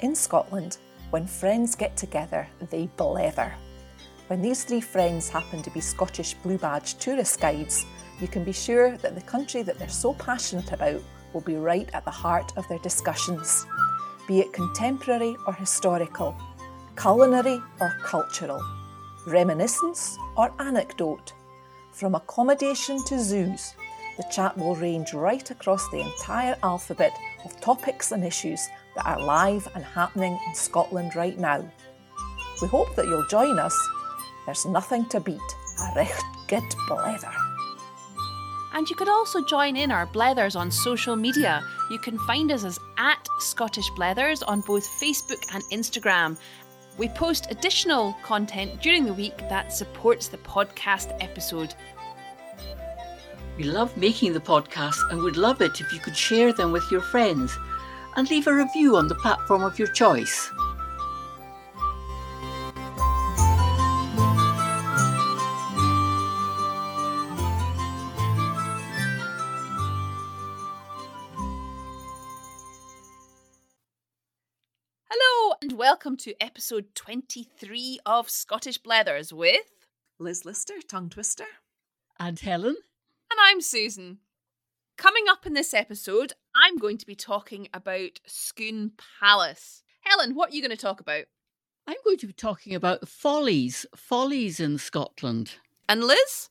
In Scotland, when friends get together, they blether. When these three friends happen to be Scottish Blue Badge tourist guides, you can be sure that the country that they're so passionate about will be right at the heart of their discussions, be it contemporary or historical, culinary or cultural, reminiscence or anecdote. From accommodation to zoos, the chat will range right across the entire alphabet of topics and issues that are live and happening in Scotland right now. We hope that you'll join us. There's nothing to beat a recht good blether. And you could also join in our blethers on social media. You can find us as at Scottish Blethers on both Facebook and Instagram. We post additional content during the week that supports the podcast episode. We love making the podcast and would love it if you could share them with your friends and leave a review on the platform of your choice. Hello, and welcome to episode 23 of Scottish Blethers with. Liz Lister, tongue twister. And Helen? And I'm Susan. Coming up in this episode, I'm going to be talking about Scone Palace. Helen, what are you going to talk about? I'm going to be talking about follies, follies in Scotland. And Liz?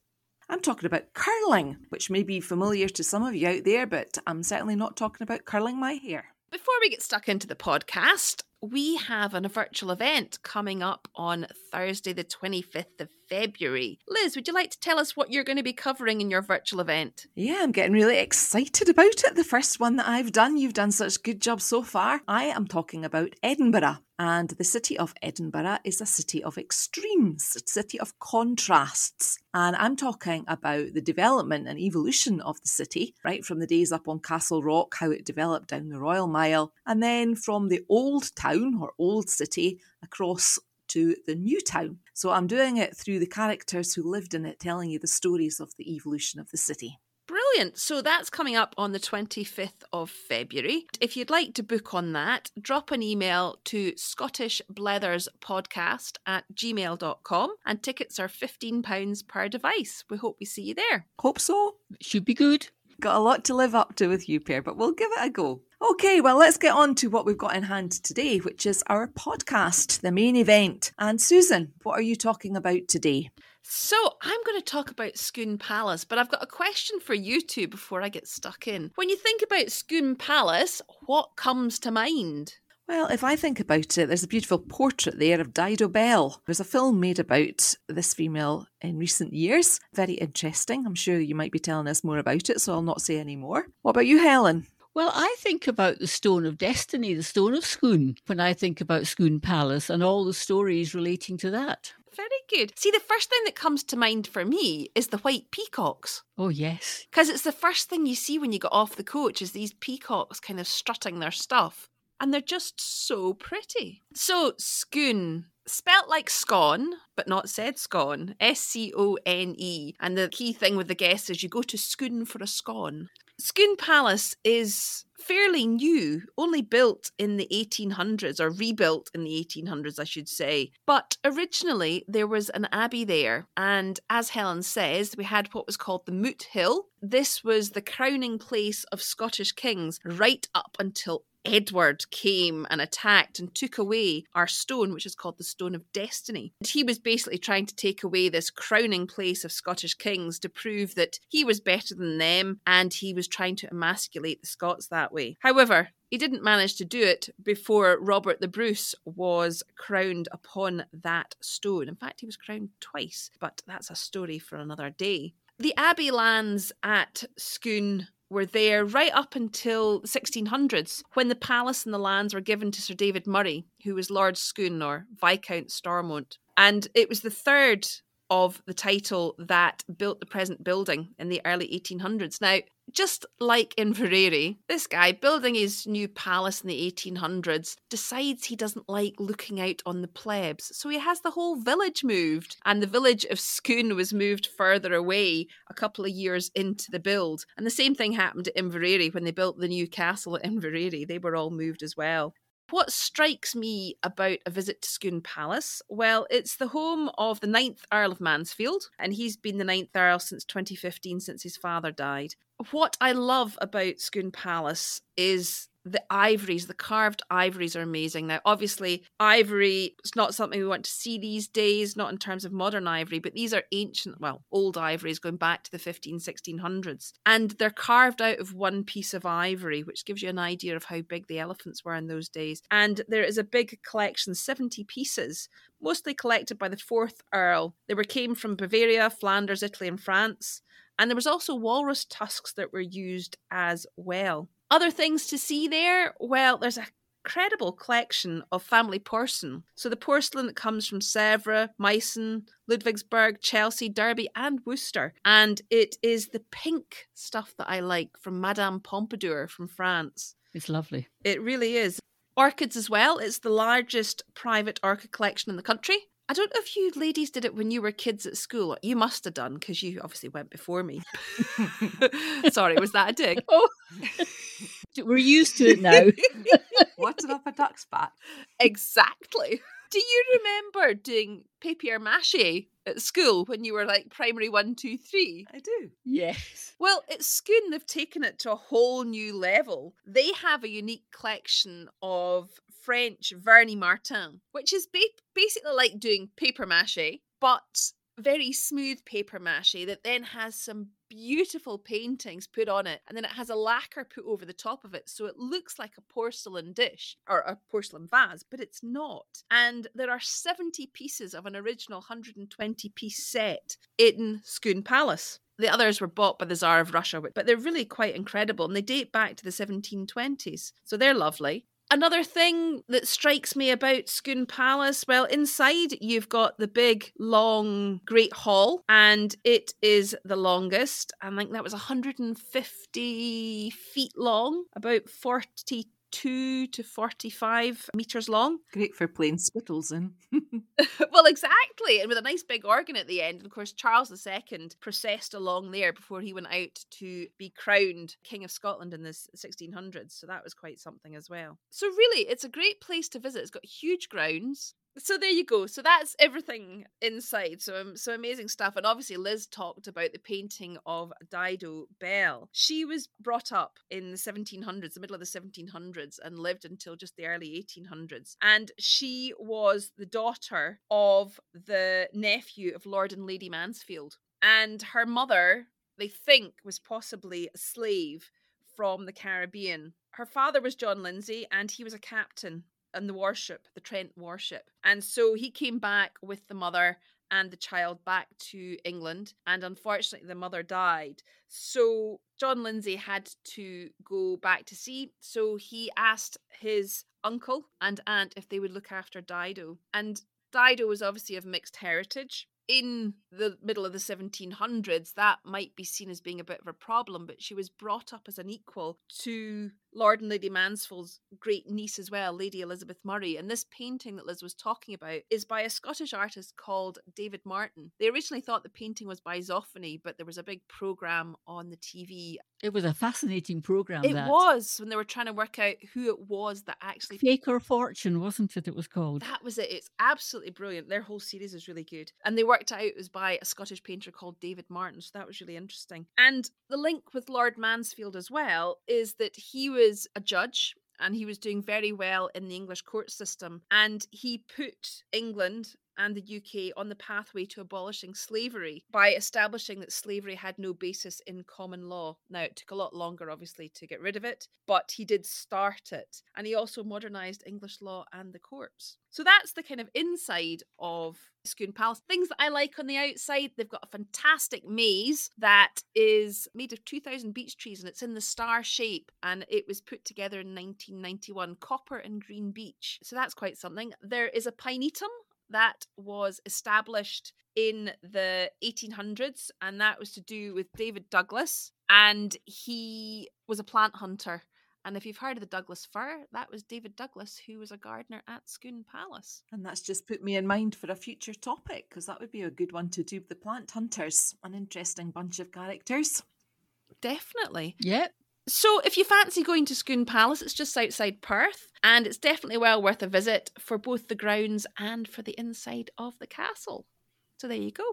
I'm talking about curling, which may be familiar to some of you out there, but I'm certainly not talking about curling my hair. Before we get stuck into the podcast, we have an, a virtual event coming up on Thursday, the 25th of February. Liz, would you like to tell us what you're going to be covering in your virtual event? Yeah, I'm getting really excited about it. The first one that I've done, you've done such good job so far. I am talking about Edinburgh. And the city of Edinburgh is a city of extremes, a city of contrasts. And I'm talking about the development and evolution of the city, right from the days up on Castle Rock, how it developed down the Royal Mile, and then from the old town or old city across to the new town. So I'm doing it through the characters who lived in it, telling you the stories of the evolution of the city. Brilliant. So that's coming up on the 25th of February. If you'd like to book on that, drop an email to scottishbletherspodcast at gmail.com and tickets are £15 per device. We hope we see you there. Hope so. Should be good. Got a lot to live up to with you, pair, but we'll give it a go. Okay, well, let's get on to what we've got in hand today, which is our podcast, the main event. And Susan, what are you talking about today? So, I'm going to talk about Scone Palace, but I've got a question for you two before I get stuck in. When you think about Scone Palace, what comes to mind? Well, if I think about it, there's a beautiful portrait there of Dido Belle. There's a film made about this female in recent years. Very interesting. I'm sure you might be telling us more about it, so I'll not say any more. What about you, Helen? Well, I think about the Stone of Destiny, the Stone of Scone, when I think about Scone Palace and all the stories relating to that. Very good. See, the first thing that comes to mind for me is the white peacocks. Oh, yes. Because it's the first thing you see when you get off the coach is these peacocks kind of strutting their stuff. And they're just so pretty. So, Scone, spelt like scone, but not said scone. S C O N E. And the key thing with the guess is you go to Scone for a scone. Scone Palace is fairly new, only built in the 1800s, or rebuilt in the 1800s, I should say. But originally, there was an abbey there. And as Helen says, we had what was called the Moot Hill. This was the crowning place of Scottish kings right up until Edward came and attacked and took away our stone, which is called the Stone of Destiny. And he was basically trying to take away this crowning place of Scottish kings to prove that he was better than them and he was trying to emasculate the Scots that way. However, he didn't manage to do it before Robert the Bruce was crowned upon that stone. In fact, he was crowned twice, but that's a story for another day. The abbey lands at Scone were there right up until the 1600s when the palace and the lands were given to Sir David Murray, who was Lord Scone or Viscount Stormont. And it was the third of the title that built the present building in the early 1800s. Now, just like in Inverary, this guy building his new palace in the 1800s decides he doesn't like looking out on the plebs. So he has the whole village moved, and the village of Scone was moved further away a couple of years into the build. And the same thing happened to Inverary when they built the new castle at Inverary. They were all moved as well. What strikes me about a visit to Scone Palace? Well, it's the home of the ninth Earl of Mansfield, and he's been the ninth Earl since 2015, since his father died. What I love about Scone Palace is the ivories, the carved ivories are amazing. Now, obviously, ivory is not something we want to see these days, not in terms of modern ivory, but these are ancient, well, old ivories going back to the 15, 1600s. And they're carved out of one piece of ivory, which gives you an idea of how big the elephants were in those days. And there is a big collection, 70 pieces, mostly collected by the fourth Earl. They were came from Bavaria, Flanders, Italy, and France. And there was also walrus tusks that were used as well. Other things to see there? Well, there's a incredible collection of family porcelain. So the porcelain that comes from Sèvres, Meissen, Ludwigsburg, Chelsea, Derby, and Worcester. And it is the pink stuff that I like from Madame Pompadour from France. It's lovely. It really is. Orchids as well. It's the largest private orchid collection in the country. I don't know if you ladies did it when you were kids at school. You must have done because you obviously went before me. Sorry, was that a dig? Oh, we're used to it now. What's up a duck's back? Exactly. Do you remember doing papier mâché at school when you were like primary one, two, three? I do. yes. Well, at Scone, they've taken it to a whole new level. They have a unique collection of French vernis Martin, which is ba- basically like doing paper mache, but very smooth paper mache that then has some beautiful paintings put on it and then it has a lacquer put over the top of it so it looks like a porcelain dish or a porcelain vase but it's not and there are 70 pieces of an original 120 piece set in Scone Palace the others were bought by the Tsar of Russia, but they're really quite incredible and they date back to the 1720s. So they're lovely. Another thing that strikes me about Scone Palace, well, inside you've got the big, long, great hall, and it is the longest. I think that was 150 feet long, about 42 to 45 meters long. Great for playing skittles in. well, exactly. And with a nice big organ at the end. And of course, Charles II processed along there before he went out to be crowned King of Scotland in the 1600s. So that was quite something as well. So, really, it's a great place to visit. It's got huge grounds so there you go. So that's everything inside. So um, so amazing stuff. And obviously Liz talked about the painting of Dido Belle. She was brought up in the 1700s, the middle of the 1700s, and lived until just the early 1800s. And she was the daughter of the nephew of Lord and Lady Mansfield. And her mother, they think, was possibly a slave from the Caribbean. Her father was John Lindsay, and he was a captain in the warship, the Trent warship. And so he came back with the mother and the child back to England. And unfortunately, the mother died. So John Lindsay had to go back to sea. So he asked his uncle and aunt if they would look after Dido. And Dido was obviously of mixed heritage in the middle of the 1700s, that might be seen as being a bit of a problem, but she was brought up as an equal to Lord and Lady Mansfield's great niece as well, Lady Elizabeth Murray. And this painting that Liz was talking about is by a Scottish artist called David Martin. They originally thought the painting was by Zoffany, but there was a big program on the TV. It was a fascinating program. It that. was when they were trying to work out who it was that actually. Fake or Fortune, wasn't it? It was called. That was it. It's absolutely brilliant. Their whole series is really good. And they worked out it was by a Scottish painter called David Martin. So that was really interesting. And the link with Lord Mansfield as well is that he was was a judge and he was doing very well in the English court system. And he put England and the UK on the pathway to abolishing slavery by establishing that slavery had no basis in common law. Now, it took a lot longer, obviously, to get rid of it, but he did start it. And he also modernised English law and the courts. So that's the kind of inside of Scone Palace. Things that I like on the outside, they've got a fantastic maze that is made of 2,000 beech trees and it's in the star shape and it was put together in 1991, copper and green beech. So that's quite something. There is a pinetum that was established in the 1800s, and that was to do with David Douglas. And he was a plant hunter. And if you've heard of the Douglas fir, that was David Douglas, who was a gardener at Scone Palace. And that's just put me in mind for a future topic, because that would be a good one to do with the plant hunters. An interesting bunch of characters. Definitely. Yep. So, if you fancy going to Scone Palace, it's just outside Perth, and it's definitely well worth a visit for both the grounds and for the inside of the castle. So, there you go.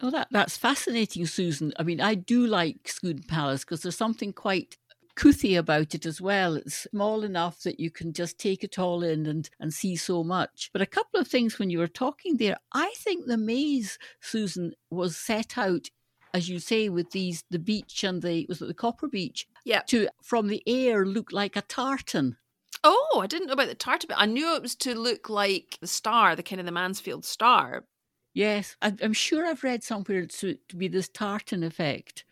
Oh, that, that's fascinating, Susan. I mean, I do like Scone Palace because there's something quite couthy about it as well. It's small enough that you can just take it all in and, and see so much. But a couple of things when you were talking there, I think the maze, Susan, was set out as you say, with these the beech and the was it the copper beech? Yeah. To from the air look like a tartan. Oh, I didn't know about the tartan, but I knew it was to look like the star, the kind of the Mansfield star. Yes, I'm sure I've read somewhere to, to be this tartan effect.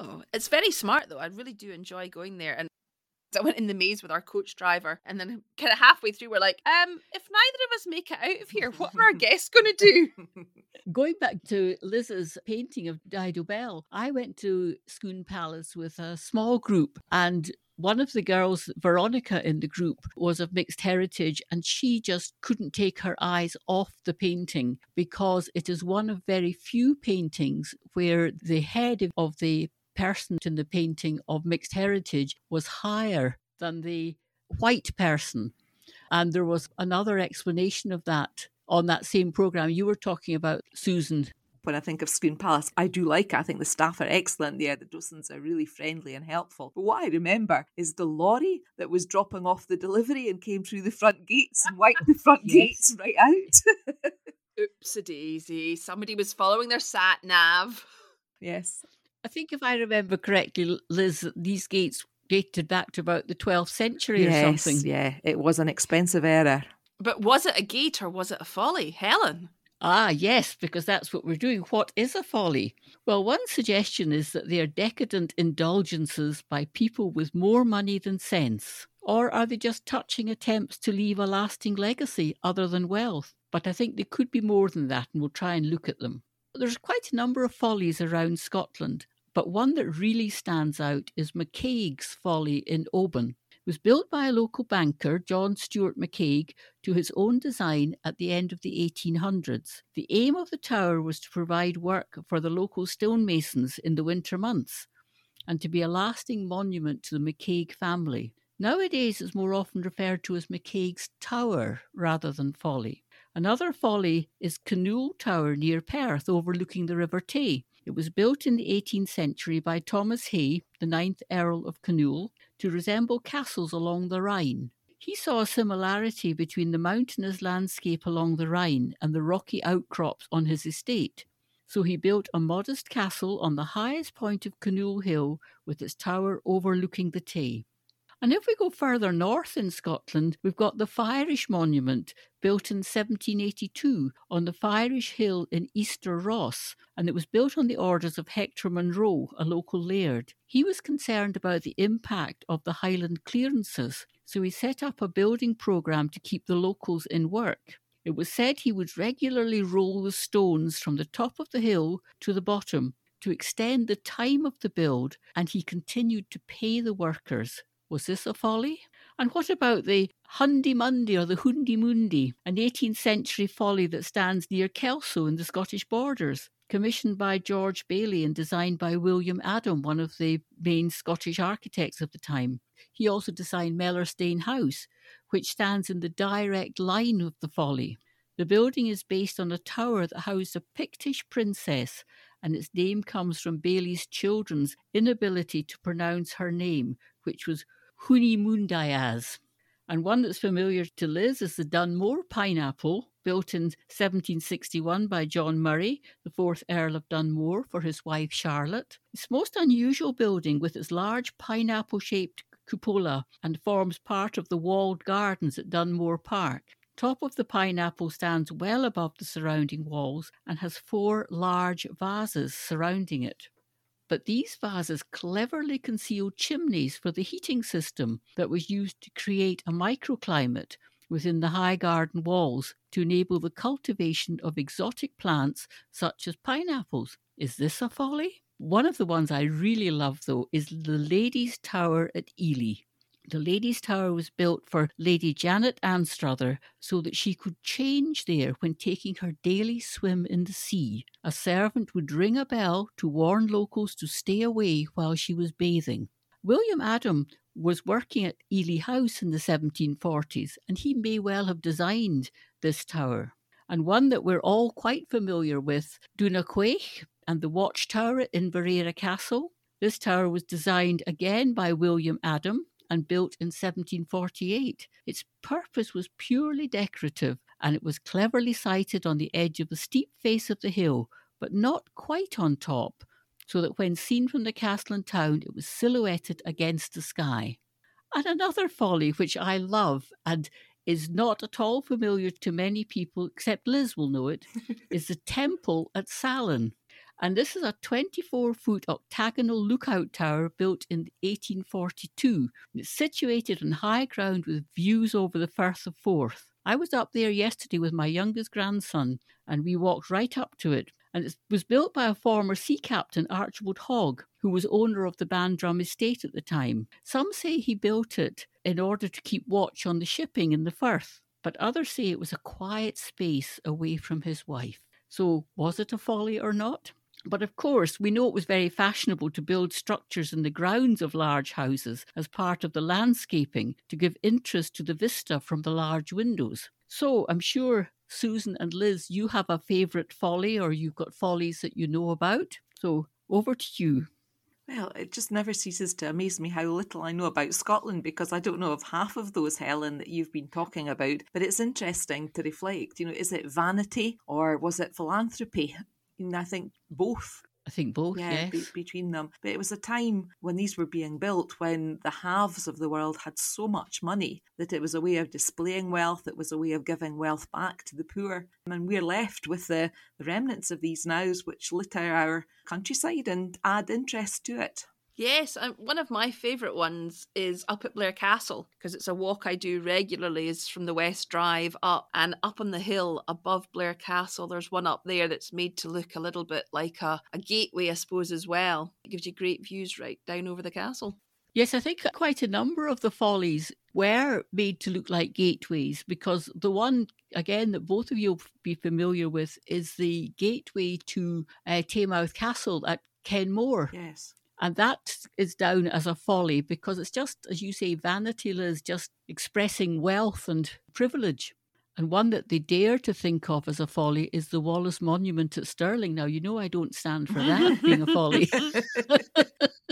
Oh, it's very smart though. I really do enjoy going there. And I went in the maze with our coach driver, and then kind of halfway through, we're like, um, if neither of us make it out of here, what are our guests going to do? Going back to Liz's painting of Dido Belle, I went to Scone Palace with a small group, and one of the girls, Veronica, in the group was of mixed heritage, and she just couldn't take her eyes off the painting because it is one of very few paintings where the head of the person in the painting of mixed heritage was higher than the white person. And there was another explanation of that on that same program you were talking about, Susan. When I think of Scone Palace, I do like it. I think the staff are excellent there. The docents are really friendly and helpful. But what I remember is the lorry that was dropping off the delivery and came through the front gates and wiped the front yes. gates right out. Oops a daisy. Somebody was following their sat nav. Yes. I think if I remember correctly, Liz, these gates dated back to about the 12th century yes, or something. Yeah, it was an expensive error. But was it a gate or was it a folly, Helen? Ah, yes, because that's what we're doing. What is a folly? Well, one suggestion is that they are decadent indulgences by people with more money than sense. Or are they just touching attempts to leave a lasting legacy other than wealth? But I think they could be more than that, and we'll try and look at them. There's quite a number of follies around Scotland, but one that really stands out is McCaig's Folly in Oban. It was built by a local banker, John Stuart McCaig, to his own design at the end of the 1800s. The aim of the tower was to provide work for the local stonemasons in the winter months and to be a lasting monument to the McCaig family. Nowadays, it's more often referred to as McCaig's Tower rather than Folly. Another folly is Kinnoull Tower near Perth, overlooking the River Tay. It was built in the 18th century by Thomas Hay, the ninth Earl of Kinnoull, to resemble castles along the Rhine. He saw a similarity between the mountainous landscape along the Rhine and the rocky outcrops on his estate. So he built a modest castle on the highest point of Kinnoull Hill with its tower overlooking the Tay. And if we go further north in Scotland, we've got the Fyrish Monument, built in 1782 on the Fyrish Hill in Easter Ross, and it was built on the orders of Hector Munro, a local laird. He was concerned about the impact of the Highland clearances, so he set up a building programme to keep the locals in work. It was said he would regularly roll the stones from the top of the hill to the bottom to extend the time of the build, and he continued to pay the workers was this a folly? And what about the Hundy Mundy or the Hundy Mundi, an 18th century folly that stands near Kelso in the Scottish borders? Commissioned by George Baillie and designed by William Adam, one of the main Scottish architects of the time. He also designed Mellerstain House, which stands in the direct line of the folly. The building is based on a tower that housed a Pictish princess, and its name comes from Baillie's children's inability to pronounce her name, which was Hunimundiaz. And one that's familiar to Liz is the Dunmore pineapple, built in 1761 by John Murray, the fourth Earl of Dunmore, for his wife Charlotte. It's most unusual building with its large pineapple shaped cupola and forms part of the walled gardens at Dunmore Park. Top of the pineapple stands well above the surrounding walls and has four large vases surrounding it but these vases cleverly concealed chimneys for the heating system that was used to create a microclimate within the high garden walls to enable the cultivation of exotic plants such as pineapples. Is this a folly? One of the ones I really love, though, is the Ladies' Tower at Elie. The Ladies' Tower was built for Lady Janet Anstruther so that she could change there when taking her daily swim in the sea. A servant would ring a bell to warn locals to stay away while she was bathing. William Adam was working at Elie House in the 1740s, and he may well have designed this tower. And one that we're all quite familiar with, Duniquaich and the watchtower in Inveraray Castle. This tower was designed again by William Adam and built in 1748. Its purpose was purely decorative, and it was cleverly sited on the edge of the steep face of the hill, but not quite on top, so that when seen from the castle and town, it was silhouetted against the sky. And another folly which I love and is not at all familiar to many people, except Liz will know it, is the temple at Saline. And this is a 24 foot octagonal lookout tower built in 1842. It's situated on high ground with views over the Firth of Forth. I was up there yesterday with my youngest grandson, and we walked right up to it and it was built by a former sea captain, Archibald Hogg, who was owner of the Bandrum estate at the time. Some say he built it in order to keep watch on the shipping in the Firth, but others say it was a quiet space away from his wife. So, was it a folly or not? But of course, we know it was very fashionable to build structures in the grounds of large houses as part of the landscaping to give interest to the vista from the large windows. So I'm sure Susan and Liz, you have a favourite folly or you've got follies that you know about. So over to you. Well, it just never ceases to amaze me how little I know about Scotland because I don't know of half of those, Helen, that you've been talking about. But it's interesting to reflect. You know, is it vanity or was it philanthropy? And I think both I think both, yeah, yes. be, between them. But it was a time when these were being built when the halves of the world had so much money that it was a way of displaying wealth, it was a way of giving wealth back to the poor. And we're left with the, the remnants of these nows which litter our countryside and add interest to it. Yes, one of my favourite ones is up at Blair Castle because it's a walk I do regularly. is from the West Drive up and up on the hill above Blair Castle. There's one up there that's made to look a little bit like a, a gateway, I suppose, as well. It gives you great views right down over the castle. Yes, I think quite a number of the follies were made to look like gateways because the one, again, that both of you will be familiar with is the gateway to uh, Taymouth Castle at Kenmore. Yes. And that is down as a folly because it's just, as you say, vanity is just expressing wealth and privilege. And one that they dare to think of as a folly is the Wallace Monument at Stirling. Now, you know I don't stand for that being a folly.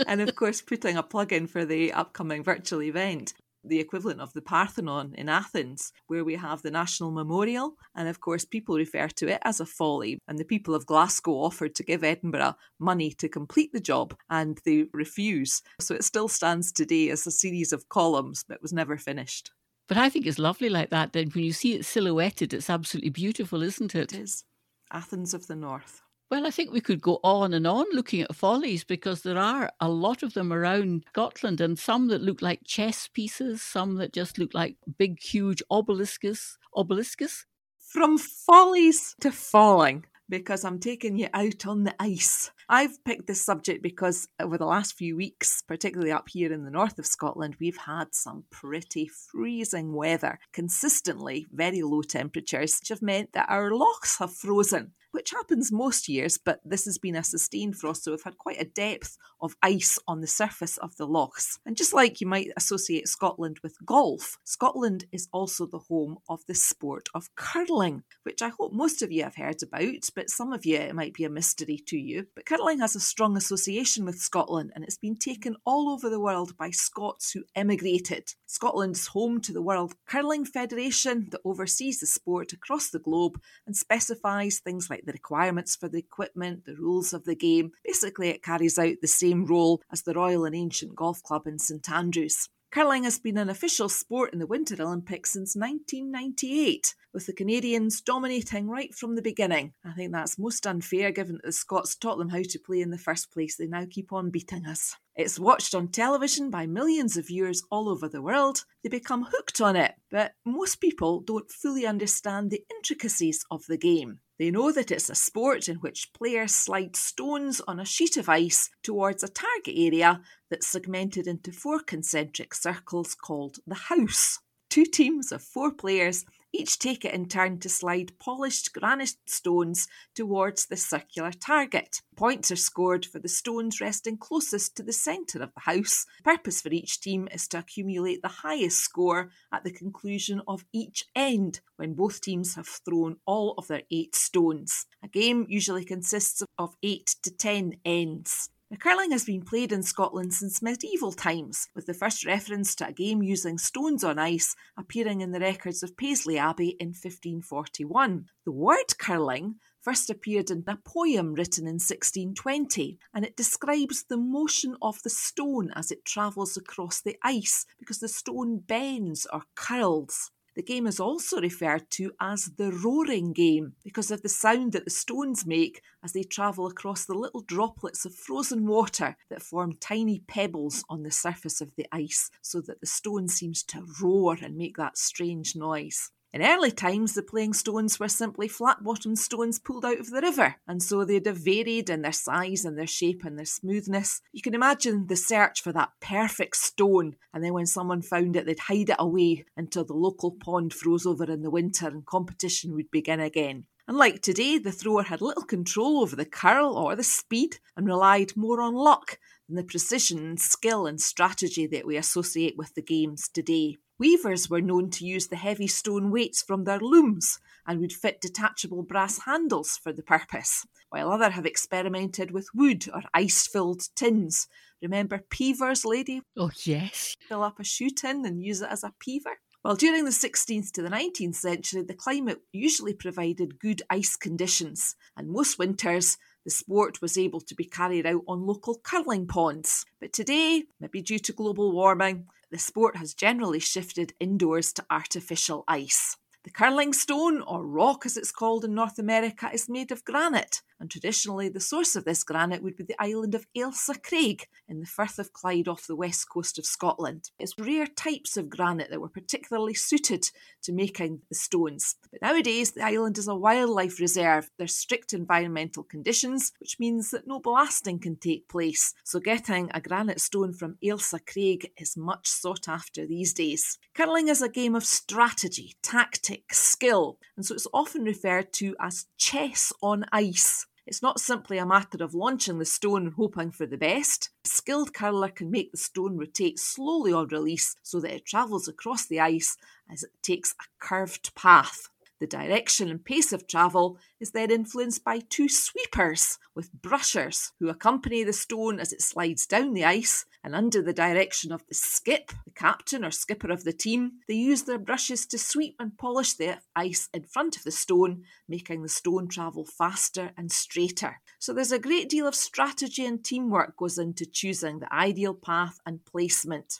and of course, putting a plug in for the upcoming virtual event the equivalent of the Parthenon in Athens, where we have the National Memorial. And of course, people refer to it as a folly. And the people of Glasgow offered to give Edinburgh money to complete the job, and they refuse. So it still stands today as a series of columns, but was never finished. But I think it's lovely like that. Then when you see it silhouetted, it's absolutely beautiful, isn't it? It is. Athens of the North. Well, I think we could go on and on looking at follies because there are a lot of them around Scotland and some that look like chess pieces, some that just look like big, huge obelisks. Obelisks? From follies to falling because I'm taking you out on the ice. I've picked this subject because over the last few weeks, particularly up here in the north of Scotland, we've had some pretty freezing weather, consistently very low temperatures, which have meant that our lochs have frozen which happens most years, but this has been a sustained frost, so we've had quite a depth of ice on the surface of the lochs. And just like you might associate Scotland with golf, Scotland is also the home of the sport of curling, which I hope most of you have heard about, but some of you it might be a mystery to you. But curling has a strong association with Scotland and it's been taken all over the world by Scots who emigrated. Scotland's home to the World Curling Federation that oversees the sport across the globe and specifies things like the requirements for the equipment, the rules of the game. Basically, it carries out the same role as the Royal and Ancient Golf Club in St Andrews. Curling has been an official sport in the Winter Olympics since 1998, with the Canadians dominating right from the beginning. I think that's most unfair given that the Scots taught them how to play in the first place. They now keep on beating us. It's watched on television by millions of viewers all over the world. They become hooked on it, but most people don't fully understand the intricacies of the game. They know that it's a sport in which players slide stones on a sheet of ice towards a target area that's segmented into four concentric circles called the house. Two teams of four players Each take it in turn to slide polished granite stones towards the circular target. Points are scored for the stones resting closest to the centre of the house. The purpose for each team is to accumulate the highest score at the conclusion of each end when both teams have thrown all of their eight stones. A game usually consists of eight to ten ends. Now, curling has been played in Scotland since medieval times, with the first reference to a game using stones on ice appearing in the records of Paisley Abbey in 1541. The word curling first appeared in a poem written in 1620, and it describes the motion of the stone as it travels across the ice because the stone bends or curls. The game is also referred to as the roaring game because of the sound that the stones make as they travel across the little droplets of frozen water that form tiny pebbles on the surface of the ice so that the stone seems to roar and make that strange noise. In early times, the playing stones were simply flat bottomed stones pulled out of the river, and so they'd have varied in their size and their shape and their smoothness. You can imagine the search for that perfect stone, and then when someone found it, they'd hide it away until the local pond froze over in the winter and competition would begin again. Unlike today, the thrower had little control over the curl or the speed and relied more on luck than the precision, skill, and strategy that we associate with the games today. Weavers were known to use the heavy stone weights from their looms and would fit detachable brass handles for the purpose, while others have experimented with wood or ice filled tins. Remember Peever's lady? Oh, yes. Fill up a shoe tin and use it as a peever. Well, during the 16th to the 19th century, the climate usually provided good ice conditions, and most winters the sport was able to be carried out on local curling ponds. But today, maybe due to global warming, the sport has generally shifted indoors to artificial ice. The curling stone, or rock as it's called in North America, is made of granite, and traditionally the source of this granite would be the island of Ailsa Craig in the Firth of Clyde off the west coast of Scotland. It's rare types of granite that were particularly suited to making the stones. But nowadays, the island is a wildlife reserve. There's strict environmental conditions, which means that no blasting can take place. So getting a granite stone from Ailsa Craig is much sought after these days. Curling is a game of strategy, tactics, skill, and so it's often referred to as chess on ice. It's not simply a matter of launching the stone and hoping for the best. A skilled curler can make the stone rotate slowly on release so that it travels across the ice as it takes a curved path. The direction and pace of travel is then influenced by two sweepers with brushers who accompany the stone as it slides down the ice and under the direction of the skip, the captain or skipper of the team, they use their brushes to sweep and polish the ice in front of the stone, making the stone travel faster and straighter. So there's a great deal of strategy and teamwork goes into choosing the ideal path and placement.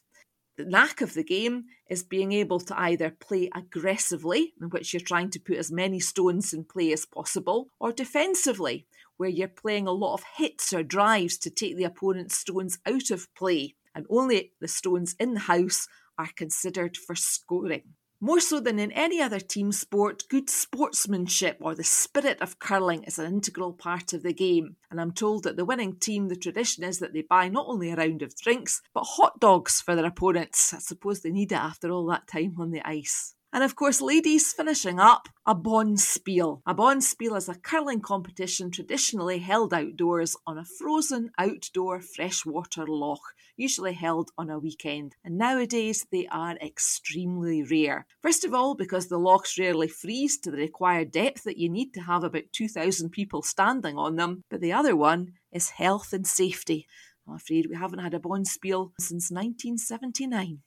The knack of the game is being able to either play aggressively, in which you're trying to put as many stones in play as possible, or defensively, where you're playing a lot of hits or drives to take the opponent's stones out of play, and only the stones in the house are considered for scoring. More so than in any other team sport, good sportsmanship or the spirit of curling is an integral part of the game. And I'm told that the winning team, the tradition is that they buy not only a round of drinks, but hot dogs for their opponents. I suppose they need it after all that time on the ice. And of course, ladies, finishing up, a bonspiel. A bonspiel is a curling competition traditionally held outdoors on a frozen outdoor freshwater loch, usually held on a weekend. And nowadays they are extremely rare. First of all, because the lochs rarely freeze to the required depth that you need to have about 2,000 people standing on them. But the other one is health and safety. I'm afraid we haven't had a bonspiel since 1979.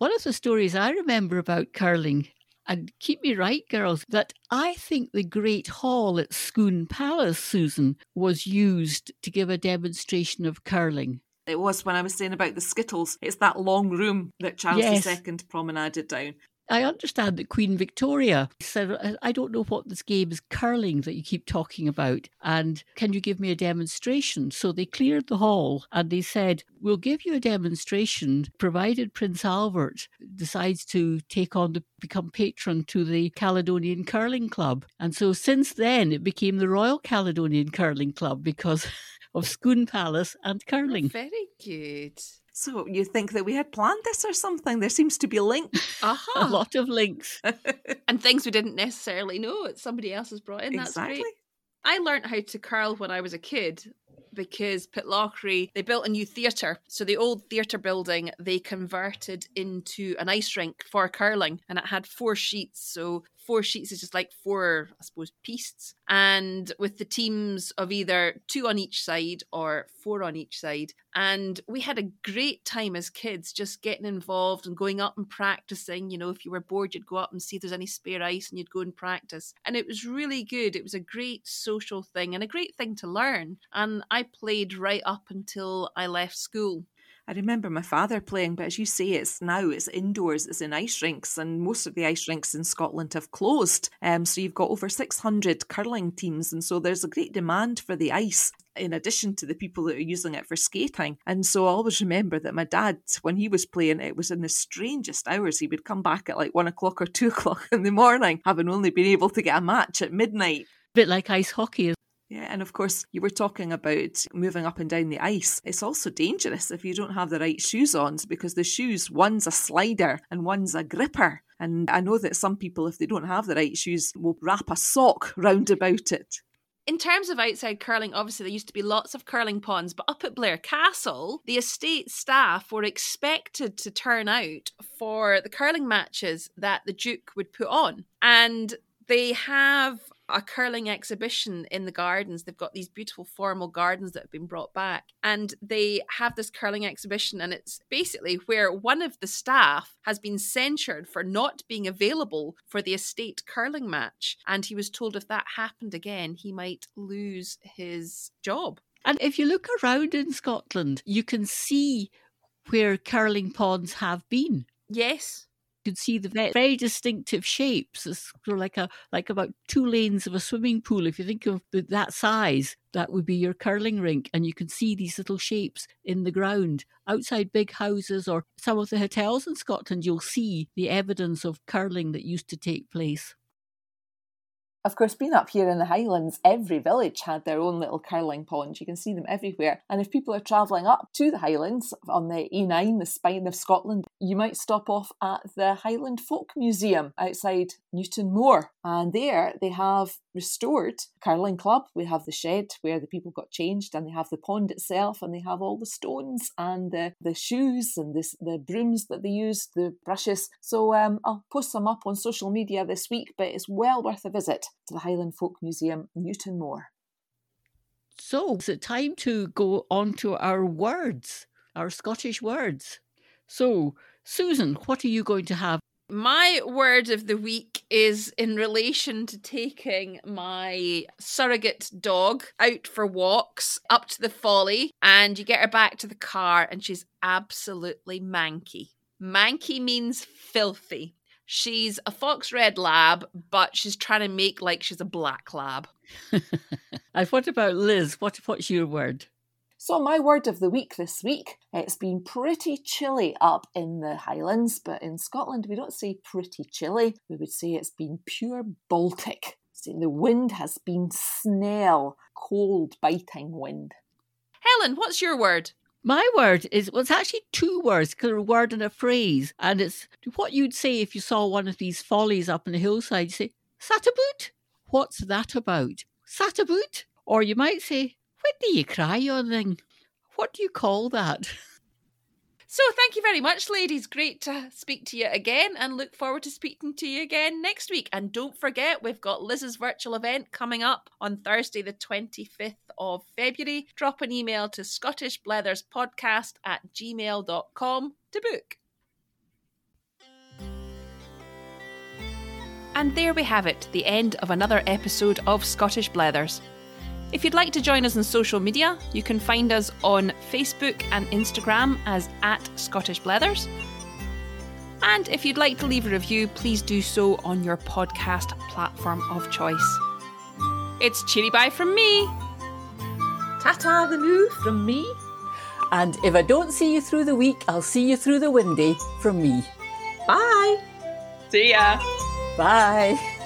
One of the stories I remember about curling, and keep me right, girls, that I think the Great Hall at Scone Palace, Susan, was used to give a demonstration of curling. It was when I was saying about the Skittles. It's that long room that Charles Yes. II promenaded down. I understand that Queen Victoria said, "I- don't know what this game is curling that you keep talking about. And can you give me a demonstration? So they cleared the hall and they said, We'll give you a demonstration provided Prince Albert decides to take on the become patron to the Caledonian Curling Club. And so since then it became the Royal Caledonian Curling Club because of Scone Palace and curling. Very good. So you think that we had planned this or something? There seems to be a link. Uh-huh. A lot of links. and things we didn't necessarily know. It's somebody else has brought in. That's exactly. great. I learned how to curl when I was a kid because Pitlochry, they built a new theatre. So the old theatre building, they converted into an ice rink for curling and it had four sheets. So four sheets is just like four, I suppose, pistes. And with the teams of either two on each side or four on each side. And we had a great time as kids just getting involved and going up and practicing. You know, if you were bored, you'd go up and see if there's any spare ice and you'd go and practice. And it was really good. It was a great social thing and a great thing to learn. And I played right up until I left school. I remember my father playing, but as you say, it's now it's indoors, it's in ice rinks, and most of the ice rinks in Scotland have closed. Um, so you've got over 600 curling teams, and so there's a great demand for the ice in addition to the people that are using it for skating. And so I always remember that my dad, when he was playing, it was in the strangest hours. He would come back at like one o'clock or two o'clock in the morning, having only been able to get a match at midnight. bit like ice hockey. Yeah, and of course, you were talking about moving up and down the ice. It's also dangerous if you don't have the right shoes on because the shoes, one's a slider and one's a gripper. And I know that some people, if they don't have the right shoes, will wrap a sock round about it. In terms of outside curling, obviously there used to be lots of curling ponds, but up at Blair Castle, the estate staff were expected to turn out for the curling matches that the Duke would put on. And they have a curling exhibition in the gardens. They've got these beautiful formal gardens that have been brought back. And they have this curling exhibition, and it's basically where one of the staff has been censured for not being available for the estate curling match. And he was told if that happened again, he might lose his job. And if you look around in Scotland, you can see where curling ponds have been. Yes. You can see the very, distinctive shapes. It's sort of like a like about two lanes of a swimming pool. If you think of that size, that would be your curling rink, and you can see these little shapes in the ground outside big houses or some of the hotels in Scotland. You'll see the evidence of curling that used to take place. Of course, being up here in the Highlands, every village had their own little curling ponds. You can see them everywhere. And if people are travelling up to the Highlands on the A9, the spine of Scotland, you might stop off at the Highland Folk Museum outside Newtonmore. And there they have restored curling club. We have the shed where the people got changed, and they have the pond itself, and they have all the stones and the, the shoes and the, the brooms that they used, the brushes. So um, I'll post them up on social media this week, but it's well worth a visit to the Highland Folk Museum, Newtonmore. So is it time to go on to our words, our Scottish words? So, Susan, what are you going to have? My word of the week is in relation to taking my surrogate dog out for walks up to the folly, and you get her back to the car, and she's absolutely manky. Manky means filthy. She's a fox red lab, but she's trying to make like she's a black lab. and what about Liz? What what's your word? So, my word of the week this week, it's been pretty chilly up in the Highlands, but in Scotland we don't say pretty chilly, we would say it's been pure Baltic. So the wind has been snell, cold, biting wind. Helen, what's your word? My word is well, it's actually two words, a word and a phrase, and it's what you'd say if you saw one of these follies up in the hillside. You say, "Sat aboot? What's that about? Sat aboot?" Or you might say, "When do you cry on thing? What do you call that?" So, thank you very much, ladies. Great to speak to you again and look forward to speaking to you again next week. And don't forget, we've got Liz's virtual event coming up on Thursday, the 25th of February. Drop an email to scottishbletherspodcast at gmail.com to book. And there we have it, the end of another episode of Scottish Blethers. If you'd like to join us on social media, you can find us on Facebook and Instagram as at Scottish Blethers. And if you'd like to leave a review, please do so on your podcast platform of choice. It's cheery bye from me. Ta-ta the new from me. And if I don't see you through the week, I'll see you through the windy from me. Bye. See ya. Bye.